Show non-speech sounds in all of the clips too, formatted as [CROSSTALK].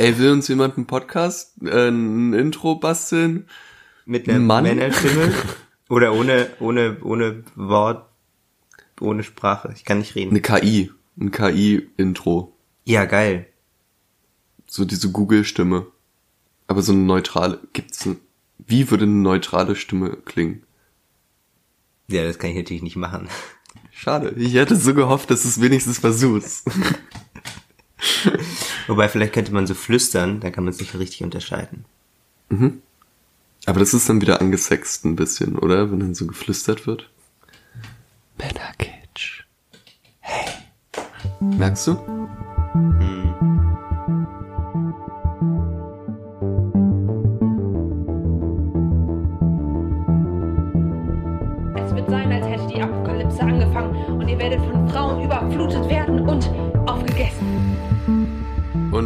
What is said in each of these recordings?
Ey, will uns jemand einen Podcast, äh, ein Intro basteln? Mit einer Mann? Männerstimme? [LAUGHS] Oder ohne, ohne, ohne Wort, ohne Sprache. Ich kann nicht reden. Eine KI, ein KI-Intro. Ja, geil. So diese Google-Stimme. Aber so eine neutrale, gibt's ein, wie würde eine neutrale Stimme klingen? Ja, das kann ich natürlich nicht machen. Schade. Ich hätte so gehofft, dass es wenigstens versuchst. [LAUGHS] [LAUGHS] Wobei, vielleicht könnte man so flüstern, dann kann man es nicht richtig unterscheiden. Aber das ist dann wieder angesext ein bisschen, oder? Wenn dann so geflüstert wird. Männerkitsch. Hey. Merkst du?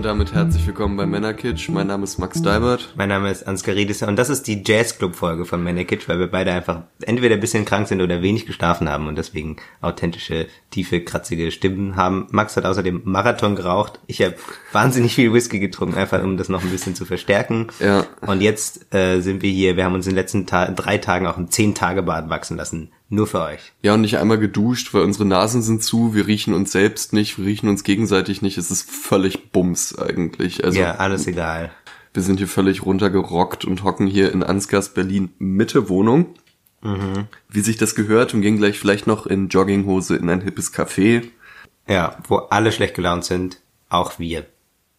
Damit herzlich willkommen bei Männerkitsch. Mein Name ist Max Deibert. Mein Name ist Ansgar Riedis und das ist die Jazzclub-Folge von Manekitsch, weil wir beide einfach entweder ein bisschen krank sind oder wenig geschlafen haben und deswegen authentische, tiefe, kratzige Stimmen haben. Max hat außerdem Marathon geraucht. Ich habe wahnsinnig viel Whisky getrunken, einfach um das noch ein bisschen zu verstärken. Ja. Und jetzt äh, sind wir hier, wir haben uns in den letzten Ta drei Tagen auch ein Zehn-Tage-Bad wachsen lassen. Nur für euch. Ja, und nicht einmal geduscht, weil unsere Nasen sind zu, wir riechen uns selbst nicht, wir riechen uns gegenseitig nicht. Es ist völlig Bums eigentlich. Also ja, alles egal. wir sind hier völlig runtergerockt und hocken hier in Ansgars Berlin Mitte Wohnung. Wie sich das gehört und gehen gleich vielleicht noch in Jogginghose in ein hippes Café. Ja, wo alle schlecht gelaunt sind, auch wir.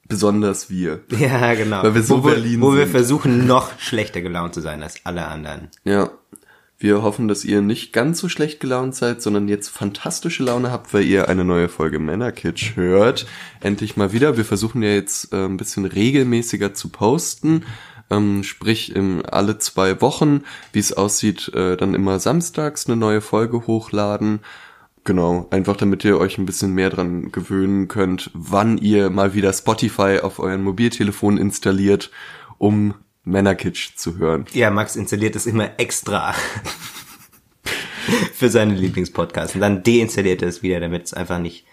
Besonders wir. Ja, genau. Weil wir so wo Berlin wir, Wo wir sind. versuchen, noch schlechter gelaunt zu sein als alle anderen. Ja. Wir hoffen, dass ihr nicht ganz so schlecht gelaunt seid, sondern jetzt fantastische Laune habt, weil ihr eine neue Folge Männerkitsch hört. Endlich mal wieder. Wir versuchen ja jetzt äh, ein bisschen regelmäßiger zu posten. Ähm, sprich, im, alle zwei Wochen, wie es aussieht, äh, dann immer samstags eine neue Folge hochladen. Genau, einfach damit ihr euch ein bisschen mehr dran gewöhnen könnt, wann ihr mal wieder Spotify auf euren Mobiltelefon installiert, um Männerkitsch zu hören. Ja, Max installiert es immer extra für seine Lieblingspodcasts und dann deinstalliert er es wieder, damit es einfach nicht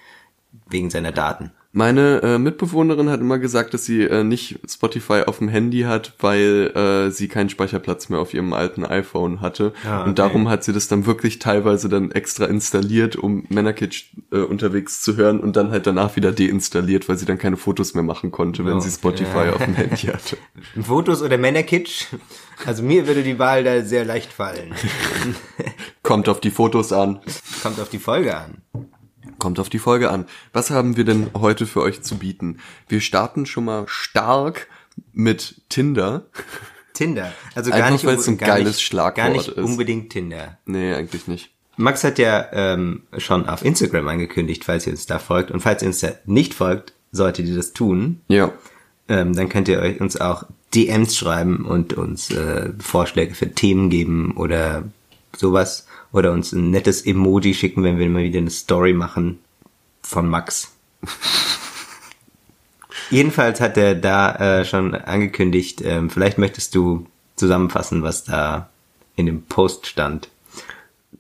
wegen seiner Daten. Meine äh, Mitbewohnerin hat immer gesagt, dass sie äh, nicht Spotify auf dem Handy hat, weil äh, sie keinen Speicherplatz mehr auf ihrem alten iPhone hatte. Ah, okay. Und darum hat sie das dann wirklich teilweise dann extra installiert, um Männerkitsch äh, unterwegs zu hören und dann halt danach wieder deinstalliert, weil sie dann keine Fotos mehr machen konnte, wenn Oh, sie Spotify ja. auf dem Handy hatte. [LAUGHS] Fotos oder Männerkitsch? Also mir würde die Wahl da sehr leicht fallen. Kommt auf die Fotos an. Kommt auf die Folge an. Kommt auf die Folge an. Was haben wir denn heute für euch zu bieten? Wir starten schon mal stark mit Tinder. Tinder. Also Einfach, gar nicht, weil es ein geiles nicht, Schlagwort Gar nicht ist. unbedingt Tinder. Nee, eigentlich nicht. Max hat ja ähm, schon auf Instagram angekündigt, falls ihr uns da folgt. Und falls ihr uns da nicht folgt, solltet ihr das tun. Ja. Ähm, dann könnt ihr euch uns auch DMs schreiben und uns äh, Vorschläge für Themen geben oder sowas. Oder uns ein nettes Emoji schicken, wenn wir mal wieder eine Story machen von Max. [LAUGHS] Jedenfalls hat er da äh, schon angekündigt, ähm, vielleicht möchtest du zusammenfassen, was da in dem Post stand.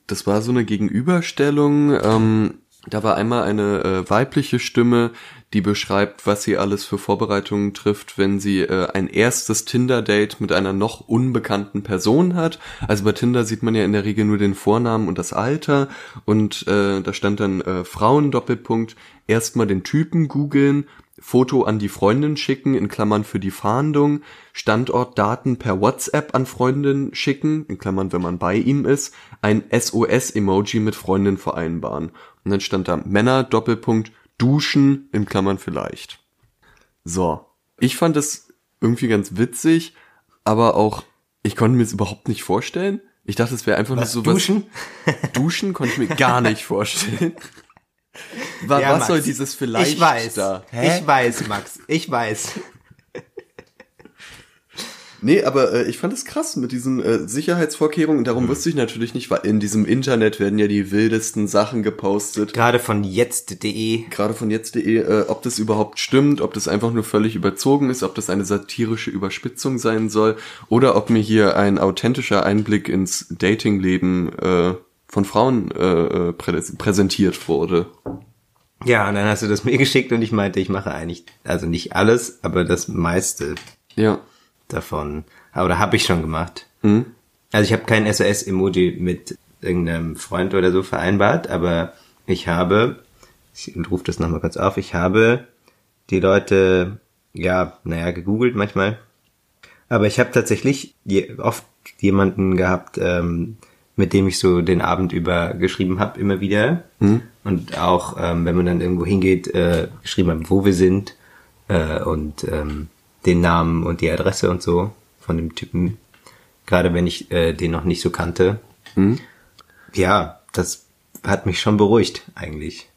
Das war so eine Gegenüberstellung. Ähm, da war einmal eine äh, weibliche Stimme, die beschreibt, was sie alles für Vorbereitungen trifft, wenn sie äh, ein erstes Tinder-Date mit einer noch unbekannten Person hat. Also bei Tinder sieht man ja in der Regel nur den Vornamen und das Alter. Und äh, da stand dann äh, Frauen-Doppelpunkt, erstmal den Typen googeln, Foto an die Freundin schicken, in Klammern für die Fahndung, Standortdaten per WhatsApp an Freundin schicken, in Klammern, wenn man bei ihm ist, ein SOS-Emoji mit Freundin vereinbaren. Und dann stand da Männer, Doppelpunkt, duschen, in Klammern vielleicht. So. Ich fand das irgendwie ganz witzig, aber auch, ich konnte mir es überhaupt nicht vorstellen. Ich dachte, es wäre einfach Was, nur so duschen? was. [LAUGHS] Duschen konnte ich mir gar nicht vorstellen. [LAUGHS] Wa- Ja, was soll dieses vielleicht Ich weiß. da? Ich weiß, Max. Ich weiß. Nee, aber äh, ich fand es krass mit diesen äh, Sicherheitsvorkehrungen. Darum wusste ich natürlich nicht, weil in diesem Internet werden ja die wildesten Sachen gepostet. Gerade von jetzt.de. Gerade von jetzt.de, äh, ob das überhaupt stimmt, ob das einfach nur völlig überzogen ist, ob das eine satirische Überspitzung sein soll oder ob mir hier ein authentischer Einblick ins Datingleben äh, von Frauen äh, äh, prä präsentiert wurde. Ja, und dann hast du das [LAUGHS] mir geschickt und ich meinte, ich mache eigentlich, also nicht alles, aber das meiste Ja. Davon. Aber da habe ich schon gemacht. Hm? Also ich habe kein SOS-Emoji mit irgendeinem Freund oder so vereinbart, aber ich habe, ich rufe das nochmal kurz auf, ich habe die Leute, ja, naja, gegoogelt manchmal. Aber ich habe tatsächlich je, oft jemanden gehabt, ähm, mit dem ich so den Abend über geschrieben habe, immer wieder. Und auch, ähm, wenn man dann irgendwo hingeht, äh, geschrieben habe, wo wir sind äh, und ähm, den Namen und die Adresse und so von dem Typen. Gerade wenn ich äh, den noch nicht so kannte. Ja, das hat mich schon beruhigt eigentlich.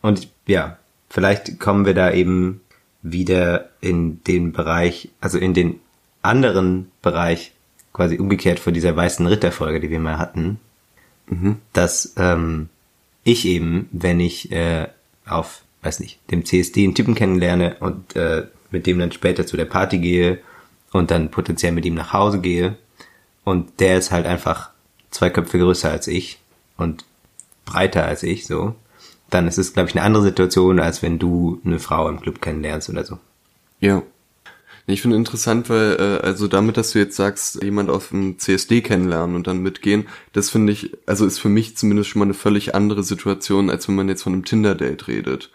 Und ja, vielleicht kommen wir da eben wieder in den Bereich, also in den anderen Bereich, quasi umgekehrt vor dieser weißen Ritterfolge, die wir mal hatten, dass ähm, ich eben, wenn ich äh, auf, weiß nicht, dem CSD einen Typen kennenlerne und äh, mit dem dann später zu der Party gehe und dann potenziell mit ihm nach Hause gehe und der ist halt einfach zwei Köpfe größer als ich und breiter als ich, so, dann ist es, glaube ich, eine andere Situation, als wenn du eine Frau im Club kennenlernst oder so. Ja. Ich finde interessant, weil, äh, also damit, dass du jetzt sagst, jemand auf dem CSD kennenlernen und dann mitgehen, das finde ich, also ist für mich zumindest schon mal eine völlig andere Situation, als wenn man jetzt von einem Tinder-Date redet.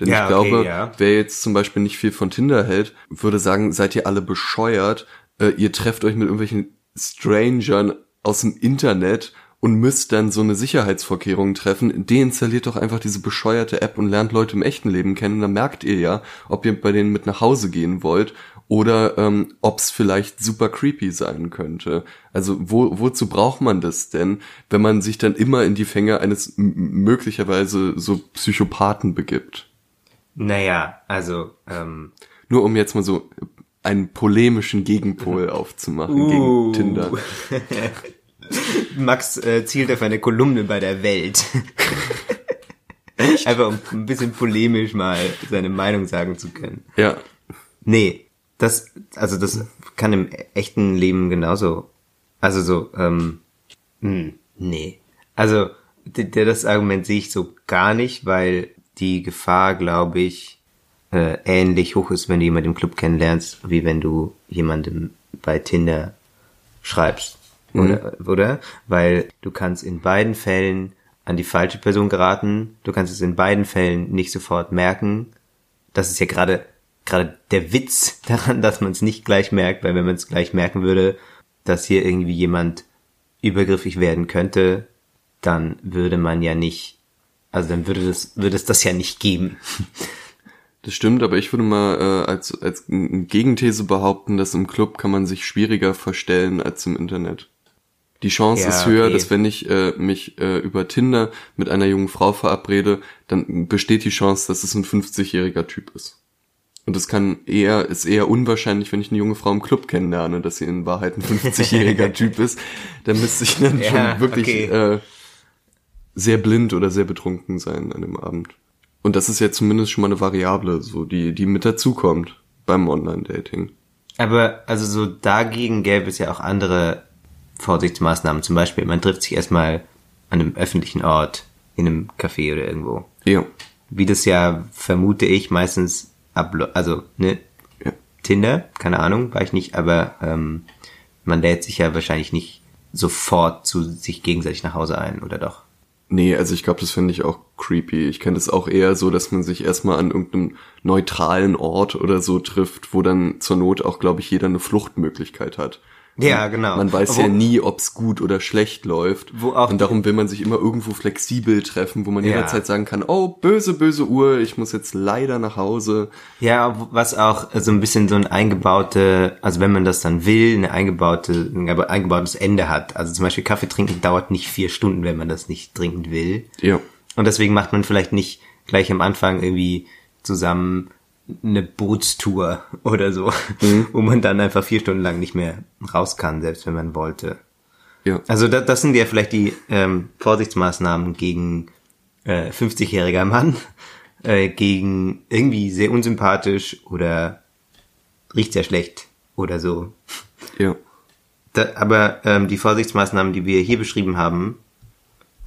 Denn Ja, ich okay, glaube, ja. wer jetzt zum Beispiel nicht viel von Tinder hält, würde sagen, seid ihr alle bescheuert, äh, ihr trefft euch mit irgendwelchen Strangern aus dem Internet und müsst dann so eine Sicherheitsvorkehrung treffen, deinstalliert doch einfach diese bescheuerte App und lernt Leute im echten Leben kennen. Dann merkt ihr ja, ob ihr bei denen mit nach Hause gehen wollt oder ähm, ob es vielleicht super creepy sein könnte. Also wo, wozu braucht man das denn, wenn man sich dann immer in die Fänge eines möglicherweise so Psychopathen begibt? Naja, also, ähm, Nur um jetzt mal so einen polemischen Gegenpol [LAUGHS] aufzumachen Uh. gegen Tinder. [LAUGHS] Max äh, zielt auf eine Kolumne bei der Welt. Einfach um ein bisschen polemisch mal seine Meinung sagen zu können. Ja, Nee, das, also das kann im echten Leben genauso. Also so, ähm, hm, nee. Also, das Argument sehe ich so gar nicht, weil die Gefahr, glaube ich, äh, ähnlich hoch ist, wenn du jemanden im Club kennenlernst, wie wenn du jemandem bei Tinder schreibst. Oder, oder? Weil du kannst in beiden Fällen an die falsche Person geraten. Du kannst es in beiden Fällen nicht sofort merken. Das ist ja gerade gerade der Witz [LAUGHS] daran, dass man es nicht gleich merkt, weil wenn man es gleich merken würde, dass hier irgendwie jemand übergriffig werden könnte, dann würde man ja nicht, also dann würde das würde es das ja nicht geben. das stimmt, aber ich würde mal äh, als, als Gegenthese behaupten, dass im Club kann man sich schwieriger verstellen als im Internet. Die Chance Ja, ist höher, okay. dass wenn ich äh, mich äh, über Tinder mit einer jungen Frau verabrede, dann besteht die Chance, dass es ein 50-jähriger Typ ist. Und es kann eher, ist eher unwahrscheinlich, wenn ich eine junge Frau im Club kennenlerne, dass sie in Wahrheit ein 50-jähriger [LAUGHS] Typ ist. Dann müsste ich dann Ja, schon wirklich okay. äh, sehr blind oder sehr betrunken sein an dem Abend. Und das ist ja zumindest schon mal eine Variable, so die, die mit dazukommt beim Online-Dating. Aber also so dagegen gäbe es ja auch andere Vorsichtsmaßnahmen. Zum Beispiel, man trifft sich erstmal an einem öffentlichen Ort, in einem Café oder irgendwo. Ja. Wie das ja, vermute ich, meistens ablo also, ne, Ja. Tinder, keine Ahnung, war ich nicht, aber ähm, man lädt sich ja wahrscheinlich nicht sofort zu sich gegenseitig nach Hause ein, oder doch? Nee, also ich glaube, das finde ich auch creepy. Ich kenne das auch eher so, dass man sich erstmal an irgendeinem neutralen Ort oder so trifft, wo dann zur Not auch, glaube ich, jeder eine Fluchtmöglichkeit hat. Ja, genau. Man weiß Wo- ja nie, ob's gut oder schlecht läuft. Wo auch- und darum will man sich immer irgendwo flexibel treffen, wo man Ja. jederzeit sagen kann, oh, böse, böse Uhr, ich muss jetzt leider nach Hause. Ja, was auch so ein bisschen so ein eingebaute, also wenn man das dann will, eine eingebaute, ein eingebautes Ende hat. Also zum Beispiel Kaffee trinken dauert nicht vier Stunden, wenn man das nicht dringend will. Ja. Und deswegen macht man vielleicht nicht gleich am Anfang irgendwie zusammen eine Bootstour [LAUGHS] oder so, wo man dann einfach vier Stunden lang nicht mehr raus kann, selbst wenn man wollte. Ja. Also das, das sind ja vielleicht die ähm, Vorsichtsmaßnahmen gegen äh, 50-jähriger Mann, [LAUGHS] äh, gegen irgendwie sehr unsympathisch oder riecht sehr schlecht oder so. Ja. Da, aber ähm, die Vorsichtsmaßnahmen, die wir hier beschrieben haben,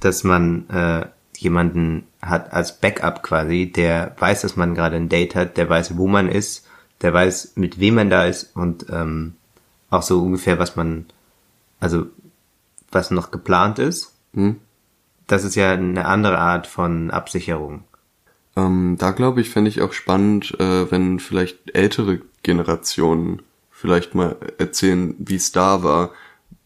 dass man äh, jemanden hat als Backup quasi, der weiß, dass man gerade ein Date hat, der weiß, wo man ist, der weiß, mit wem man da ist und ähm, auch so ungefähr, was man, also was noch geplant ist. Hm? Das ist ja eine andere Art von Absicherung. Ähm, da glaube ich, fände ich auch spannend, äh, wenn vielleicht ältere Generationen vielleicht mal erzählen, wie es da war.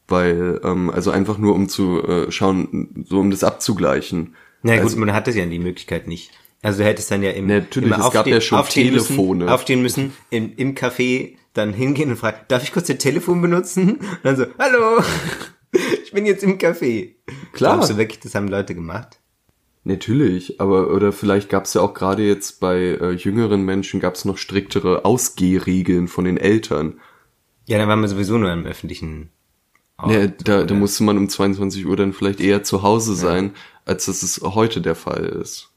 Weil, ähm, also einfach nur um zu äh, schauen, so um das abzugleichen. Na gut, Also- man hatte ja die Möglichkeit nicht. Also du hättest dann ja im, Natürlich, immer es gab aufstehen- ja schon aufstehen Telefone. Müssen, aufstehen müssen, im, im Café dann hingehen und fragen, darf ich kurz ihr Telefon benutzen? Und dann so, hallo, [LAUGHS] ich bin jetzt im Café. Klar. Glaubst du wirklich, das haben Leute gemacht? Natürlich, aber oder vielleicht gab es ja auch gerade jetzt bei äh, jüngeren Menschen gab es noch striktere Ausgehregeln von den Eltern. Ja, dann waren wir sowieso nur im öffentlichen Ort. Ja, da, da musste man um 22 Uhr dann vielleicht eher zu Hause sein, als dass es heute der Fall ist.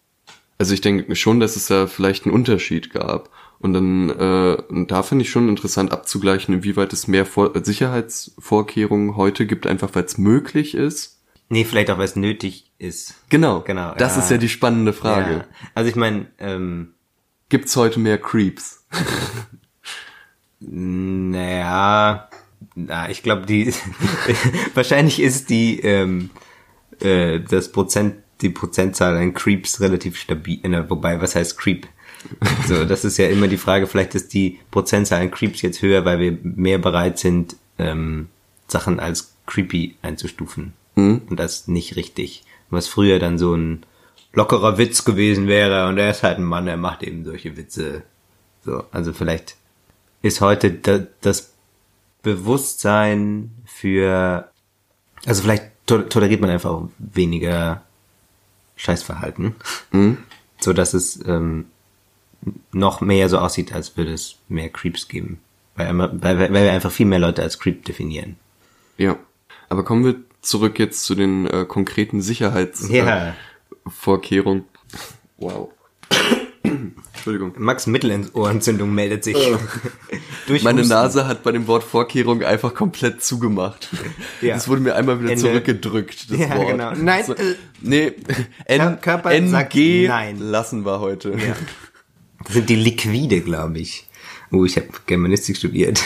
Also ich denke schon, dass es da vielleicht einen Unterschied gab. Und dann, äh, und da finde ich schon interessant abzugleichen, inwieweit es mehr Vor Sicherheitsvorkehrungen heute gibt, einfach weil es möglich ist. Nee, vielleicht auch, weil es nötig ist. Genau, Genau, Das ja. ist ja die spannende Frage. Ja. Also ich meine, ähm, Gibt's heute mehr Creeps? [LAUGHS] Naja, na, ich glaube, die [LAUGHS] wahrscheinlich ist die ähm, äh, das Prozent, die Prozentzahl an Creeps relativ stabil. Na, wobei, was heißt Creep? [LAUGHS] So, das ist ja immer die Frage. Vielleicht ist die Prozentzahl an Creeps jetzt höher, weil wir mehr bereit sind, ähm, Sachen als creepy einzustufen und das nicht richtig. Was früher dann so ein lockerer Witz gewesen wäre und er ist halt ein Mann, er macht eben solche Witze. So, also vielleicht ist heute da, das Bewusstsein für, also vielleicht to toleriert man einfach auch weniger Scheißverhalten, so dass es ähm, noch mehr so aussieht, als würde es mehr Creeps geben, weil, weil, weil wir einfach viel mehr Leute als Creep definieren. Ja. Aber kommen wir zurück jetzt zu den äh, konkreten Sicherheitsvorkehrungen. Äh, wow. Entschuldigung. Max Mittelohrentzündung meldet sich. [LAUGHS] Durch Meine Husten. Nase hat bei dem Wort Vorkehrung einfach komplett zugemacht. Ja. Das wurde mir einmal wieder Ende. zurückgedrückt, das Ja, Wort. genau. Nein, So, äh, nee, N Kör- Körper NG nein. lassen wir heute. Ja. [LAUGHS] Das sind die Liquide, glaube ich. Oh, ich habe Germanistik studiert.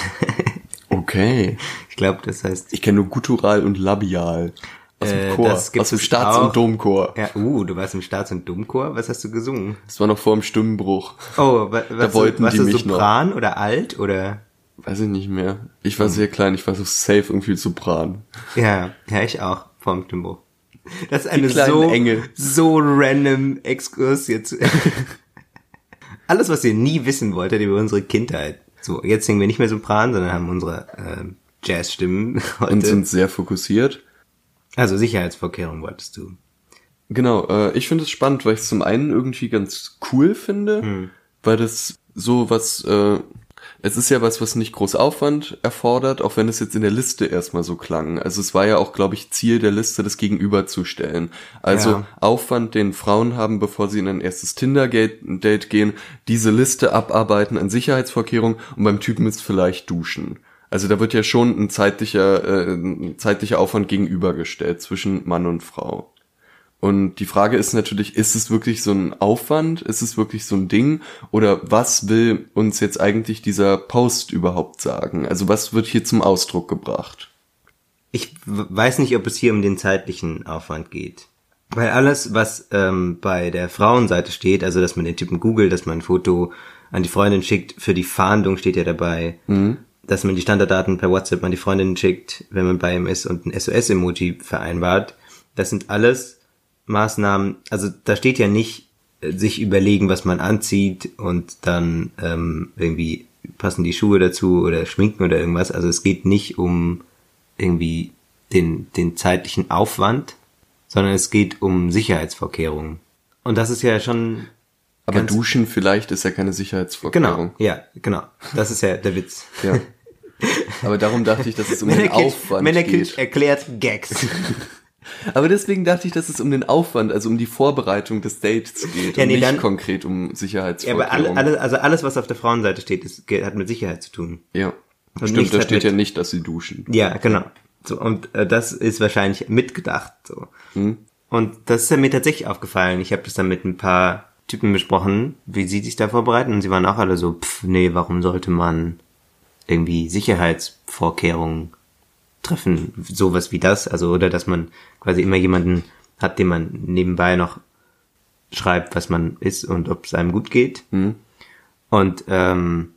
Okay. Ich glaube, das heißt. Ich kenne nur guttural und labial. Aus dem Äh, Chor, das aus dem Staats- auch. und Domchor. Ja, uh, du warst im Staats- und Domchor. Was hast du gesungen? Das war noch vor dem Stimmenbruch. Oh, wa- was wollten warst die du mich noch. Sopran oder Alt oder? Weiß ich nicht mehr. Ich war sehr klein, ich war so safe irgendwie Sopran. Ja, ja, ich auch vom Stimmbruch. Das ist eine so Engel. so random Exkurs jetzt. [LAUGHS] Alles, was ihr nie wissen wolltet über unsere Kindheit. So, jetzt singen wir nicht mehr Sopran, sondern haben unsere äh, Jazzstimmen heute. Und sind sehr fokussiert. Also Sicherheitsvorkehrungen wolltest du. Genau, äh, ich finde es spannend, weil ich es zum einen irgendwie ganz cool finde, Hm. weil das so was, äh, es ist ja was, was nicht groß Aufwand erfordert, auch wenn es jetzt in der Liste erstmal so klang. Also es war ja auch, glaube ich, Ziel der Liste, das gegenüberzustellen. Also Ja. Aufwand, den Frauen haben, bevor sie in ein erstes Tinder-Date gehen, diese Liste abarbeiten an Sicherheitsvorkehrungen und beim Typen ist vielleicht duschen. Also da wird ja schon ein zeitlicher, äh, ein zeitlicher Aufwand gegenübergestellt zwischen Mann und Frau. Und die Frage ist natürlich, ist es wirklich so ein Aufwand? Ist es wirklich so ein Ding? Oder was will uns jetzt eigentlich dieser Post überhaupt sagen? Also was wird hier zum Ausdruck gebracht? Ich weiß nicht, ob es hier um den zeitlichen Aufwand geht. Weil alles, was ähm, bei der Frauenseite steht, also dass man den Typen googelt, dass man ein Foto an die Freundin schickt, für die Fahndung steht ja dabei, dass man die Standarddaten per WhatsApp an die Freundin schickt, wenn man bei ihm ist und ein SOS-Emoji vereinbart. Das sind alles Maßnahmen, also da steht ja nicht äh, sich überlegen, was man anzieht und dann ähm, irgendwie passen die Schuhe dazu oder schminken oder irgendwas. Also es geht nicht um irgendwie den, den zeitlichen Aufwand, sondern es geht um Sicherheitsvorkehrungen. Und das ist ja schon Aber Duschen vielleicht ist ja keine genau, Sicherheitsvorkehrung. ja, genau. Das ist ja der Witz. Ja. [LAUGHS] [LAUGHS] Aber darum dachte ich, dass es um den Aufwand Männerkind geht. erklärt Gags. [LAUGHS] Aber deswegen dachte ich, dass es um den Aufwand, also um die Vorbereitung des Dates geht Ja, und nee, nicht dann- konkret um Ja, Sicherheitsvorkehrungen. aber alle, also alles, was auf der Frauenseite steht, ist, hat mit Sicherheit zu tun. ja. Und Stimmt, da steht mit- ja nicht, dass sie duschen. Ja, genau. So, und äh, das ist wahrscheinlich mitgedacht. So. Hm? Und das ist ja mir tatsächlich aufgefallen. Ich habe das dann mit ein paar Typen besprochen, wie sie sich da vorbereiten. Und sie waren auch alle so, pff, nee, warum sollte man irgendwie Sicherheitsvorkehrungen treffen? Sowas wie das. Also, oder dass man quasi immer jemanden hat, dem man nebenbei noch schreibt, was man ist und ob es einem gut geht. Mhm. Und ähm,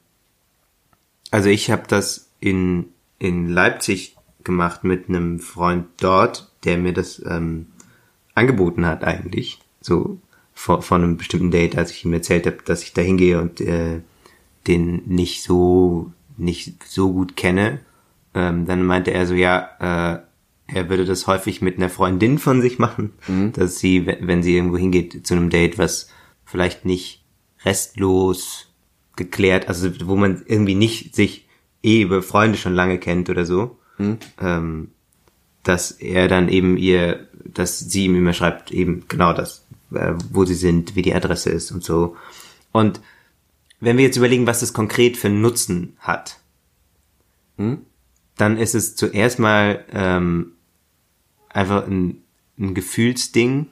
also ich habe das in, in Leipzig gemacht mit einem Freund dort, der mir das ähm, angeboten hat eigentlich. So vor, vor einem bestimmten Date, als ich ihm erzählt habe, dass ich da hingehe und äh, den nicht so nicht so gut kenne. Ähm, dann meinte er so, ja, äh, er würde das häufig mit einer Freundin von sich machen, dass sie, wenn sie irgendwo hingeht zu einem Date, was vielleicht nicht restlos geklärt, also wo man irgendwie nicht sich eh über Freunde schon lange kennt oder so, ähm, dass er dann eben ihr, dass sie ihm immer schreibt, eben genau das, äh, wo sie sind, wie die Adresse ist und so. Und wenn wir jetzt überlegen, was das konkret für einen Nutzen hat, dann ist es zuerst mal ähm, einfach ein, ein Gefühlsding,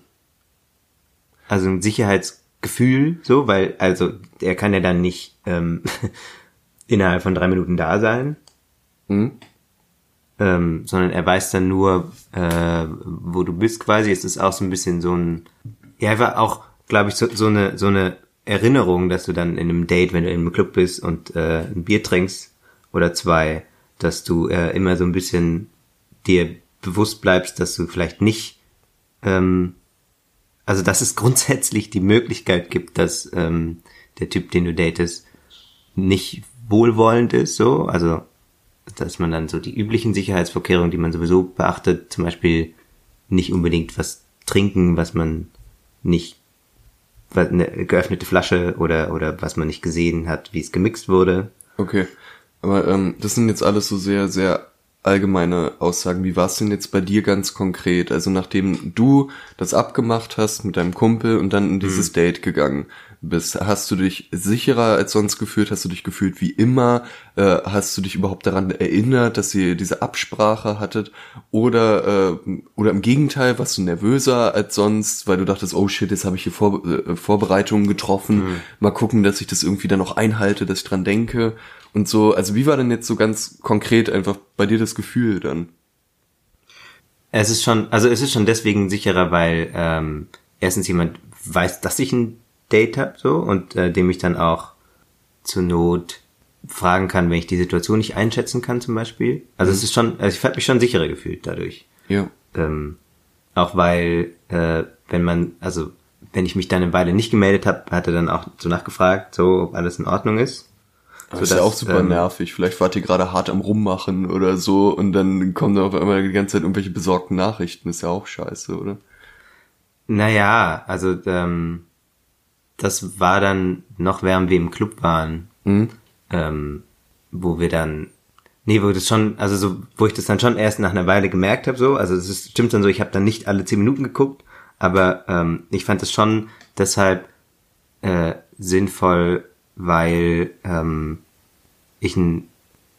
also ein Sicherheitsgefühl, so, weil, also er kann ja dann nicht ähm, [LAUGHS] innerhalb von drei Minuten da sein, Mhm. ähm, sondern er weiß dann nur, äh, wo du bist quasi. Es ist auch so ein bisschen so ein, ja, einfach auch, glaube ich, so, so eine so eine Erinnerung, dass du dann in einem Date, wenn du in einem Club bist und äh, ein Bier trinkst oder zwei, dass du äh, immer so ein bisschen dir bewusst bleibst, dass du vielleicht nicht, ähm, also dass es [LAUGHS] grundsätzlich die Möglichkeit gibt, dass ähm, der Typ, den du datest, nicht wohlwollend ist, so, also dass man dann so die üblichen Sicherheitsvorkehrungen, die man sowieso beachtet, zum Beispiel nicht unbedingt was trinken, was man nicht eine geöffnete Flasche oder oder was man nicht gesehen hat, wie es gemixt wurde. Okay. Aber ähm, das sind jetzt alles so sehr, sehr allgemeine Aussagen. Wie war es denn jetzt bei dir ganz konkret? Also nachdem du das abgemacht hast mit deinem Kumpel und dann in dieses Date gegangen bist, hast du dich sicherer als sonst gefühlt? Hast du dich gefühlt wie immer? Äh, hast du dich überhaupt daran erinnert, dass ihr diese Absprache hattet? Oder äh, oder im Gegenteil, warst du nervöser als sonst, weil du dachtest, oh shit, jetzt habe ich hier Vor äh, Vorbereitungen getroffen. Mal gucken, dass ich das irgendwie dann noch einhalte, dass ich dran denke. Und so, also wie war denn jetzt so ganz konkret einfach bei dir das Gefühl dann? Es ist schon, also es ist schon deswegen sicherer, weil ähm, erstens jemand weiß, dass ich ein Date habe, so und äh, dem ich dann auch zur Not fragen kann, wenn ich die Situation nicht einschätzen kann, zum Beispiel. Also es ist schon, also ich habe mich schon sicherer gefühlt dadurch. Ja. Ähm, auch weil, äh, wenn man, also wenn ich mich dann eine Weile nicht gemeldet habe, hat er dann auch so nachgefragt, so ob alles in Ordnung ist. Das ist Sodass, ja auch super ähm, nervig. Vielleicht wart ihr gerade hart am Rummachen oder so und dann kommen da auf einmal die ganze Zeit irgendwelche besorgten Nachrichten. Ist ja auch scheiße, oder? Naja, also ähm, das war dann noch, während wir im Club waren, Mhm. ähm, wo wir dann, nee, wo das schon, also so, wo ich das dann schon erst nach einer Weile gemerkt habe, so, also es ist, stimmt dann so, ich habe dann nicht alle zehn Minuten geguckt, aber ähm, ich fand es schon deshalb äh, sinnvoll, weil ähm, ich ein,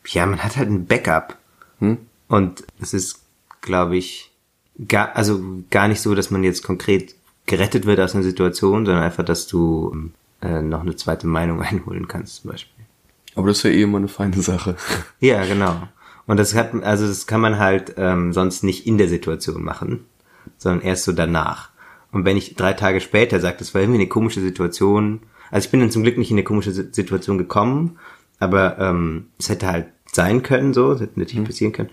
ja, man hat halt ein Backup Hm? und es ist, glaube ich, gar, also gar nicht so, dass man jetzt konkret gerettet wird aus einer Situation, sondern einfach, dass du äh, noch eine zweite Meinung [LAUGHS] einholen kannst, zum Beispiel. Aber das ja eh immer eine feine Sache. [LAUGHS] Ja, genau. Und das hat, also das kann man halt ähm, sonst nicht in der Situation machen, sondern erst so danach. Und wenn ich drei Tage später sage, das war irgendwie eine komische Situation, also ich bin dann zum Glück nicht in eine komische Si- Situation gekommen, aber ähm, es hätte halt sein können, so, es hätte natürlich passieren können,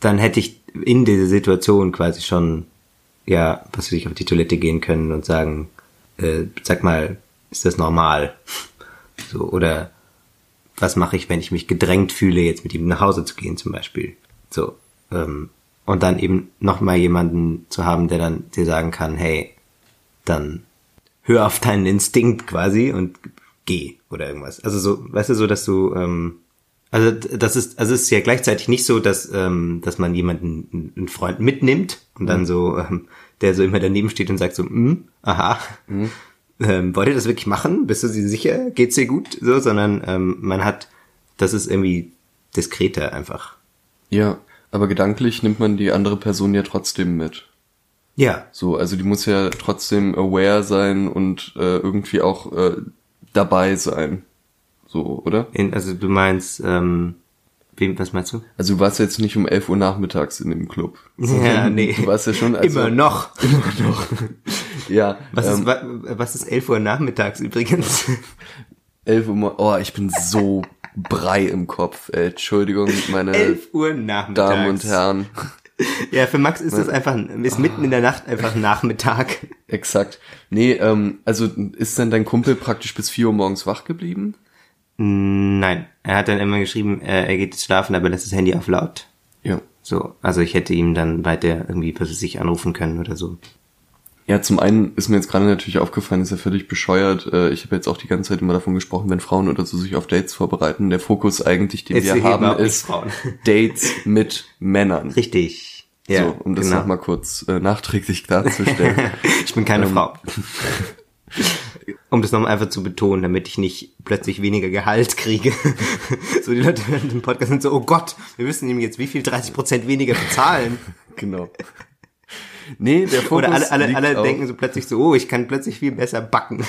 dann hätte ich in dieser Situation quasi schon, ja, was weiß ich, auf die Toilette gehen können und sagen, äh, sag mal, ist das normal? [LAUGHS] So, oder was mache ich, wenn ich mich gedrängt fühle, jetzt mit ihm nach Hause zu gehen zum Beispiel. So. Ähm, und dann eben noch mal jemanden zu haben, der dann dir sagen kann, hey, dann hör auf deinen Instinkt quasi und geh oder irgendwas. Also so, weißt du, so, dass du, ähm, also das ist, also es ist ja gleichzeitig nicht so, dass, ähm, dass man jemanden, einen Freund mitnimmt und dann so, ähm, der so immer daneben steht und sagt so, mm, aha, ähm, wollt ihr das wirklich machen? Bist du dir sicher? Geht's dir gut? So, sondern ähm, man hat, das ist irgendwie diskreter einfach. Ja, aber gedanklich nimmt man die andere Person ja trotzdem mit. Ja. So, also die muss ja trotzdem aware sein und äh, irgendwie auch äh, dabei sein. So, oder? In, also du meinst, ähm, wem, was meinst du? Also du warst jetzt nicht um 11 Uhr nachmittags in dem Club. Ja, [LAUGHS] nee. Du warst ja schon also, Immer noch. [LAUGHS] Immer noch. ja. Was, ähm, ist, wa- was ist 11 Uhr nachmittags übrigens? [LAUGHS] 11 Uhr Oh, ich bin so brei im Kopf. Ey, Entschuldigung, meine 11 Uhr nachmittags. Damen und Herren. Ja, für Max ist das einfach, ist mitten in der Nacht einfach Nachmittag. [LAUGHS] Exakt. Nee, ähm, also ist dann dein Kumpel praktisch bis 4 Uhr morgens wach geblieben? Nein, er hat dann immer geschrieben, äh, er geht jetzt schlafen, aber lässt das Handy auf laut. Ja. So, also ich hätte ihm dann weiter irgendwie, was weiß ich, anrufen können oder so. Ja, zum einen ist mir jetzt gerade natürlich aufgefallen, ist ja völlig bescheuert. Äh, Ich habe jetzt auch die ganze Zeit immer davon gesprochen, wenn Frauen oder so sich auf Dates vorbereiten. Der Fokus eigentlich, den Jetzt wir haben, ist. [LAUGHS] Dates mit Männern. Richtig. Ja, so, um das genau. nochmal kurz äh, nachträglich klarzustellen. [LAUGHS] Ich bin keine Ähm. Frau. Um das nochmal einfach zu betonen, damit ich nicht plötzlich weniger Gehalt kriege. [LAUGHS] So die Leute hören den Podcast und so, oh Gott, wir müssen ihm jetzt wie viel 30% weniger bezahlen. genau. Nee, der Fokus Oder alle, alle, alle denken so plötzlich so, oh, ich kann plötzlich viel besser backen.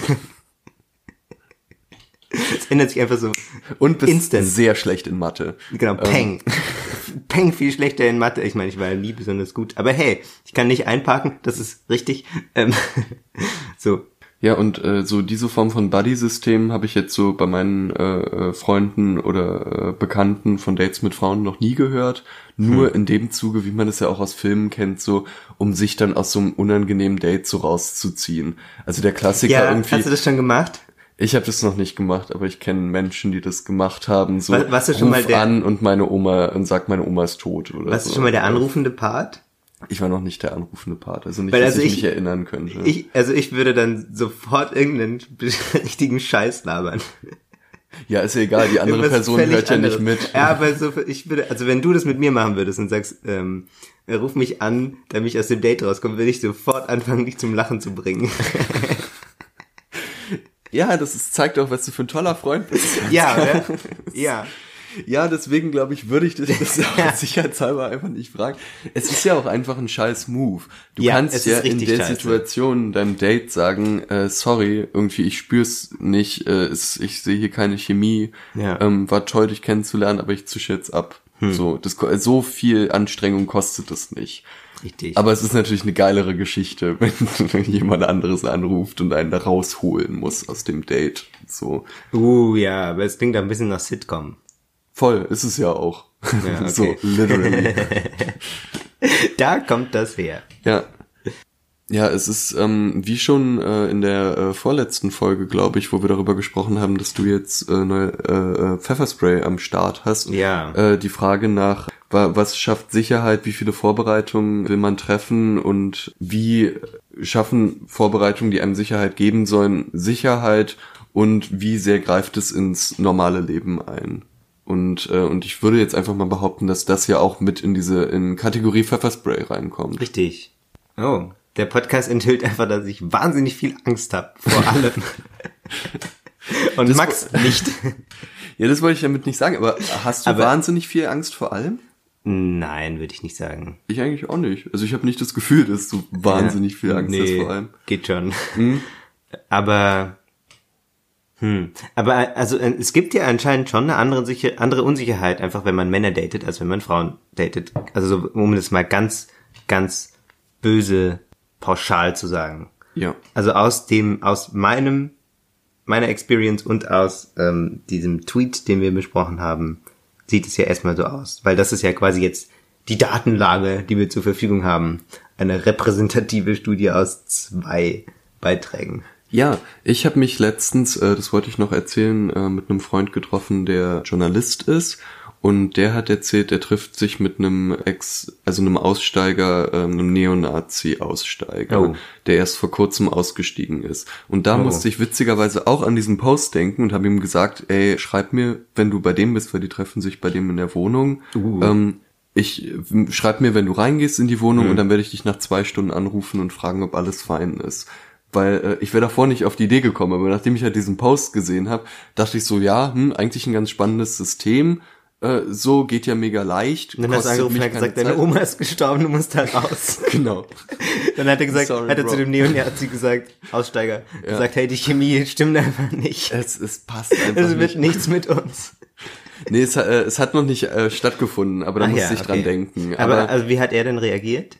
Es ändert sich einfach so. und bist instant. sehr schlecht in Mathe. Genau, Peng. [LAUGHS] Peng viel schlechter in Mathe. Ich meine, ich war ja nie besonders gut. Aber hey, ich kann nicht einparken, das ist richtig. Ähm, [LAUGHS] so. Ja, und äh, so diese Form von Buddy-System habe ich jetzt so bei meinen äh, äh, Freunden oder äh, Bekannten von Dates mit Frauen noch nie gehört. Nur in dem Zuge, wie man es ja auch aus Filmen kennt, so um sich dann aus so einem unangenehmen Date so rauszuziehen. Also der Klassiker Ja, irgendwie. hast du das schon gemacht? Ich habe das noch nicht gemacht, aber ich kenne Menschen, die das gemacht haben. So War- warst du schon ruf mal der- an und meine Oma und sagt, meine Oma ist tot oder Warst so. du schon mal der anrufende Part? Ich war noch nicht der anrufende Part, also nicht, Weil dass also ich, ich- mich erinnern könnte. Ich, also ich würde dann sofort irgendeinen [LAUGHS] richtigen Scheiß labern. ja, ist ja egal, die andere Irgendwas Person hört ja anderes. nicht mit. Ja, aber so, ich würde, also wenn du das mit mir machen würdest und sagst, ähm, ruf mich an, damit ich aus dem Date rauskomme, würde ich sofort anfangen, dich zum Lachen zu bringen. Ja, das ist, zeigt auch, was du für ein toller Freund bist. ja? [LAUGHS] Ja. Ja, deswegen glaube ich, würde ich dich das [LAUGHS] auch sicherheitshalber einfach nicht fragen. Es ist ja auch einfach ein scheiß Move. Du Ja, kannst es ja in der scheiße. Situation deinem Date sagen, äh, sorry, irgendwie ich spür's nicht, äh, es, ich sehe hier keine Chemie. Ja. Ähm, war toll, dich kennenzulernen, aber ich zische jetzt ab. Hm. So, das, so viel Anstrengung kostet das nicht. Richtig. Aber es ist natürlich eine geilere Geschichte, [LAUGHS] wenn jemand anderes anruft und einen da rausholen muss aus dem Date. So. uh, ja, aber es klingt ein bisschen nach Sitcom. Voll, ist es ja auch. Ja, [LAUGHS] okay. so, literally. [LAUGHS] Da kommt das her. Ja. Ja, es ist ähm, wie schon äh, in der äh, vorletzten Folge, glaube ich, wo wir darüber gesprochen haben, dass du jetzt äh, neue äh, äh, Pfefferspray am Start hast. Ja. Äh, die Frage nach, wa was schafft Sicherheit, wie viele Vorbereitungen will man treffen und wie schaffen Vorbereitungen, die einem Sicherheit geben sollen, Sicherheit und wie sehr greift es ins normale Leben ein? Und, äh, und ich würde jetzt einfach mal behaupten, dass das ja auch mit in diese in Kategorie Pfefferspray reinkommt. Richtig. Oh, der Podcast enthüllt einfach, dass ich wahnsinnig viel Angst habe vor allem. [LAUGHS] Und Max nicht. [LAUGHS] Ja, das wollte ich damit nicht sagen, aber hast du Aber- wahnsinnig viel Angst vor allem? Nein, würde ich nicht sagen. Ich eigentlich auch nicht. Also ich habe nicht das Gefühl, dass du wahnsinnig viel Angst hast vor allem. Geht schon. Aber hm, aber also äh, es gibt ja anscheinend schon eine andere, Sicher andere Unsicherheit, einfach wenn man Männer datet, als wenn man Frauen datet. Also so, um das mal ganz, ganz böse pauschal zu sagen. Ja. Also aus dem, aus meinem, meiner Experience und aus ähm, diesem Tweet, den wir besprochen haben, sieht es ja erstmal so aus. Weil das ist ja quasi jetzt die Datenlage, die wir zur Verfügung haben. Eine repräsentative Studie aus zwei Beiträgen. Ja, ich habe mich letztens, äh, das wollte ich noch erzählen, äh, mit einem Freund getroffen, der Journalist ist. Und der hat erzählt, er trifft sich mit einem Ex, also einem Aussteiger, äh, einem Neonazi-Aussteiger, Oh. der erst vor kurzem ausgestiegen ist. Und da Oh. musste ich witzigerweise auch an diesen Post denken und habe ihm gesagt, ey, schreib mir, wenn du bei dem bist, weil die treffen sich bei dem in der Wohnung. Uh. Ähm, ich schreib mir, wenn du reingehst in die Wohnung Mhm. und dann werde ich dich nach zwei Stunden anrufen und fragen, ob alles fein ist. Weil äh, ich wäre davor nicht auf die Idee gekommen, aber nachdem ich halt diesen Post gesehen habe, dachte ich so, ja, hm, eigentlich ein ganz spannendes System. äh, so geht ja mega leicht. Und dann hast du angerufen und gesagt, keine deine Zeit. Oma ist gestorben, du musst da [LAUGHS] raus. Genau. Dann hat er gesagt, Sorry, hat er Bro. zu dem Neonazi gesagt, Aussteiger, gesagt, hey, die Chemie stimmt einfach nicht. Es, es passt einfach Es wird nicht. nichts mit uns. Nee, es, äh, es hat noch nicht äh, stattgefunden, aber da Ach musste ja, ich dran okay. denken. Aber, Aber, also wie hat er denn reagiert?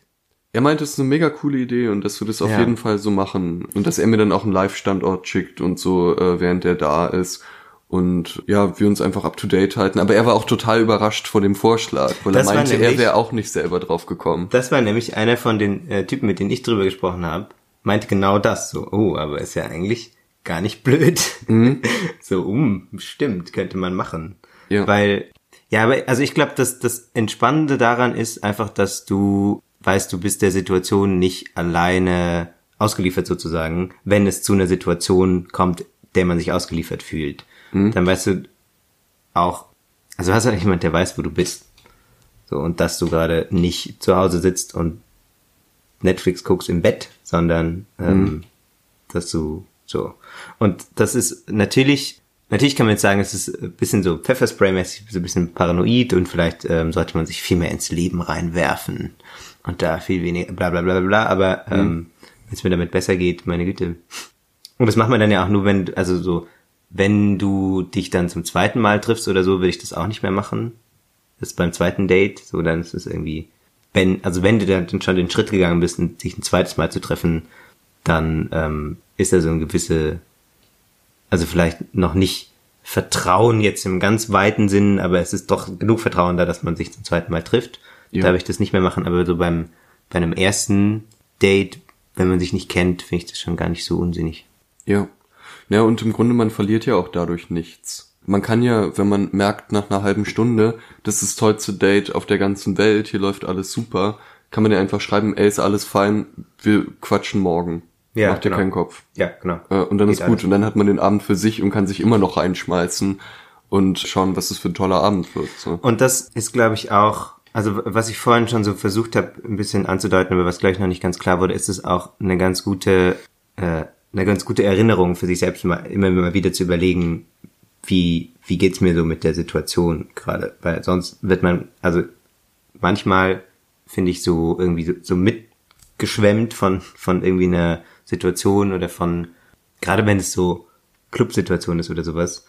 Er meinte, es ist eine mega coole Idee und dass wir das auf Ja. jeden Fall so machen. Und dass er mir dann auch einen Live-Standort schickt und so, äh, während er da ist. Und ja, wir uns einfach up to date halten. Aber er war auch total überrascht vor dem Vorschlag, weil Das er meinte, er nämlich- wäre auch nicht selber drauf gekommen. Das war nämlich einer von den äh, Typen, mit denen ich drüber gesprochen habe, meinte genau das. So, oh, aber ist ja eigentlich gar nicht blöd. [LAUGHS] so, um, stimmt, könnte man machen. Ja. Weil, ja, aber also ich glaube, dass das Entspannende daran ist einfach, dass du weißt, du bist der Situation nicht alleine ausgeliefert sozusagen, wenn es zu einer Situation kommt, der man sich ausgeliefert fühlt. Dann weißt du auch, also hast du halt jemand, der weiß, wo du bist. So, und dass du gerade nicht zu Hause sitzt und Netflix guckst im Bett, sondern ähm, dass du so. Und das ist natürlich, natürlich kann man jetzt sagen, es ist ein bisschen so Pfefferspray-mäßig, so ein bisschen paranoid und vielleicht ähm, sollte man sich viel mehr ins Leben reinwerfen und da viel weniger, bla bla bla bla bla, aber ähm, wenn es mir damit besser geht, meine Güte. Und das macht man dann ja auch nur, wenn, also so, wenn du dich dann zum zweiten Mal triffst oder so, will ich das auch nicht mehr machen. Das ist beim zweiten Date, so dann ist es irgendwie, wenn, also wenn du dann schon den Schritt gegangen bist, dich ein zweites Mal zu treffen, dann ähm, ist da so ein gewisse, also vielleicht noch nicht Vertrauen jetzt im ganz weiten Sinn, aber es ist doch genug Vertrauen da, dass man sich zum zweiten Mal trifft. Ja. Da will ich das nicht mehr machen, aber so beim, bei einem ersten Date, wenn man sich nicht kennt, finde ich das schon gar nicht so unsinnig. Ja. Ja, und im Grunde, man verliert ja auch dadurch nichts. Man kann ja, wenn man merkt nach einer halben Stunde, das ist das tollste Date auf der ganzen Welt, hier läuft alles super, kann man ja einfach schreiben, ey, ist alles fein, wir quatschen morgen. Ja, Macht dir genau. keinen Kopf. Ja, genau. Äh, und dann Geht ist gut. alles. Und dann hat man den Abend für sich und kann sich immer noch reinschmeißen und schauen, was es für ein toller Abend wird. So. Und das ist, glaube ich, auch, also was ich vorhin schon so versucht habe, ein bisschen anzudeuten, aber was gleich noch nicht ganz klar wurde, ist es auch eine ganz gute, äh, eine ganz gute Erinnerung für sich selbst mal, immer mal wieder zu überlegen, wie, wie geht's mir so mit der Situation gerade? Weil sonst wird man, also manchmal finde ich so irgendwie so, so mitgeschwemmt von, von irgendwie einer Situation oder von, gerade wenn es so Clubsituation ist oder sowas.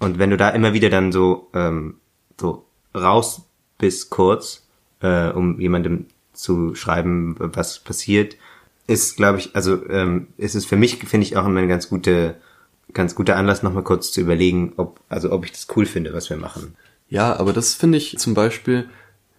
Und wenn du da immer wieder dann so, ähm, so raus bist kurz, äh, um jemandem zu schreiben, was passiert, ist, glaube ich, also ähm, ist es für mich, finde ich, auch immer ein ganz gute, ganz guter Anlass, nochmal kurz zu überlegen, ob, also ob ich das cool finde, was wir machen. Ja, aber das finde ich zum Beispiel,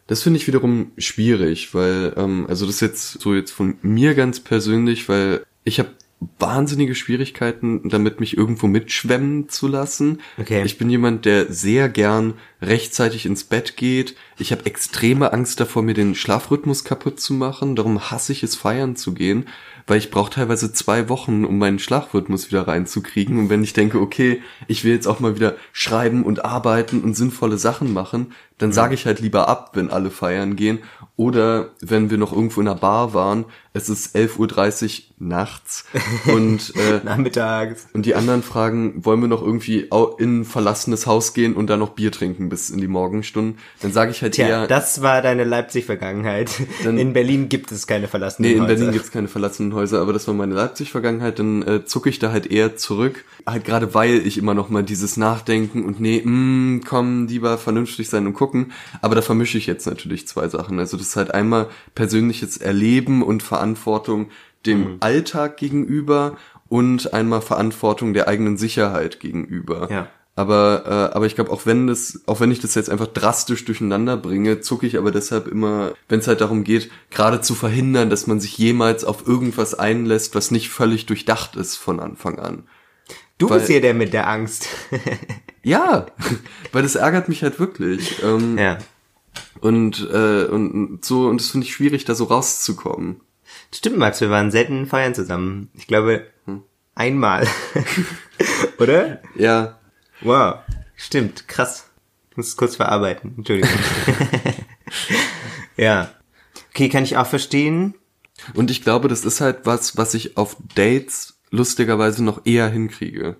das finde ich wiederum schwierig, weil, ähm, also das jetzt so jetzt von mir ganz persönlich, weil ich habe wahnsinnige Schwierigkeiten damit, mich irgendwo mitschwemmen zu lassen. Okay. Ich bin jemand, der sehr gern rechtzeitig ins Bett geht. Ich habe extreme Angst davor, mir den Schlafrhythmus kaputt zu machen. Darum hasse ich es, feiern zu gehen, weil ich brauche teilweise zwei Wochen, um meinen Schlafrhythmus wieder reinzukriegen. Und wenn ich denke, okay, ich will jetzt auch mal wieder schreiben und arbeiten und sinnvolle Sachen machen, dann sage ich halt lieber ab, wenn alle feiern gehen. Oder wenn wir noch irgendwo in einer Bar waren, es ist 11.30 Uhr nachts [LAUGHS] und äh, Nachmittags. und die anderen fragen, wollen wir noch irgendwie in ein verlassenes Haus gehen und da noch Bier trinken bis in die Morgenstunden? Dann sage ich halt Tja, eher, das war deine Leipzig-Vergangenheit. Dann- In Berlin gibt es keine verlassenen nee, in Häuser. Berlin gibt's keine verlassenen Häuser, aber das war meine Leipzig-Vergangenheit, dann äh, zucke ich da halt eher zurück. Halt gerade weil ich immer noch mal dieses Nachdenken und nee, mh, komm, lieber vernünftig sein und gucken. Aber da vermische ich jetzt natürlich zwei Sachen. Also das ist halt einmal persönliches Erleben und Verantwortung dem Mhm. Alltag gegenüber und einmal Verantwortung der eigenen Sicherheit gegenüber. Ja. Aber, äh, aber ich glaube, auch wenn das, auch wenn ich das jetzt einfach drastisch durcheinander bringe, zucke ich aber deshalb immer, wenn es halt darum geht, gerade zu verhindern, dass man sich jemals auf irgendwas einlässt, was nicht völlig durchdacht ist von Anfang an. Du weil- bist hier der mit der Angst. [LAUGHS] Ja, weil das ärgert mich halt wirklich. Ähm, ja. und, äh, und so, und das finde ich schwierig, da so rauszukommen. Stimmt, Max, wir waren selten feiern zusammen. Ich glaube, Hm. einmal. [LAUGHS] Oder? Ja, Wow. Stimmt, krass. Ich muss es kurz verarbeiten. Entschuldigung. [LAUGHS] ja. Okay, kann ich auch verstehen. Und ich glaube, das ist halt was, was ich auf Dates lustigerweise noch eher hinkriege.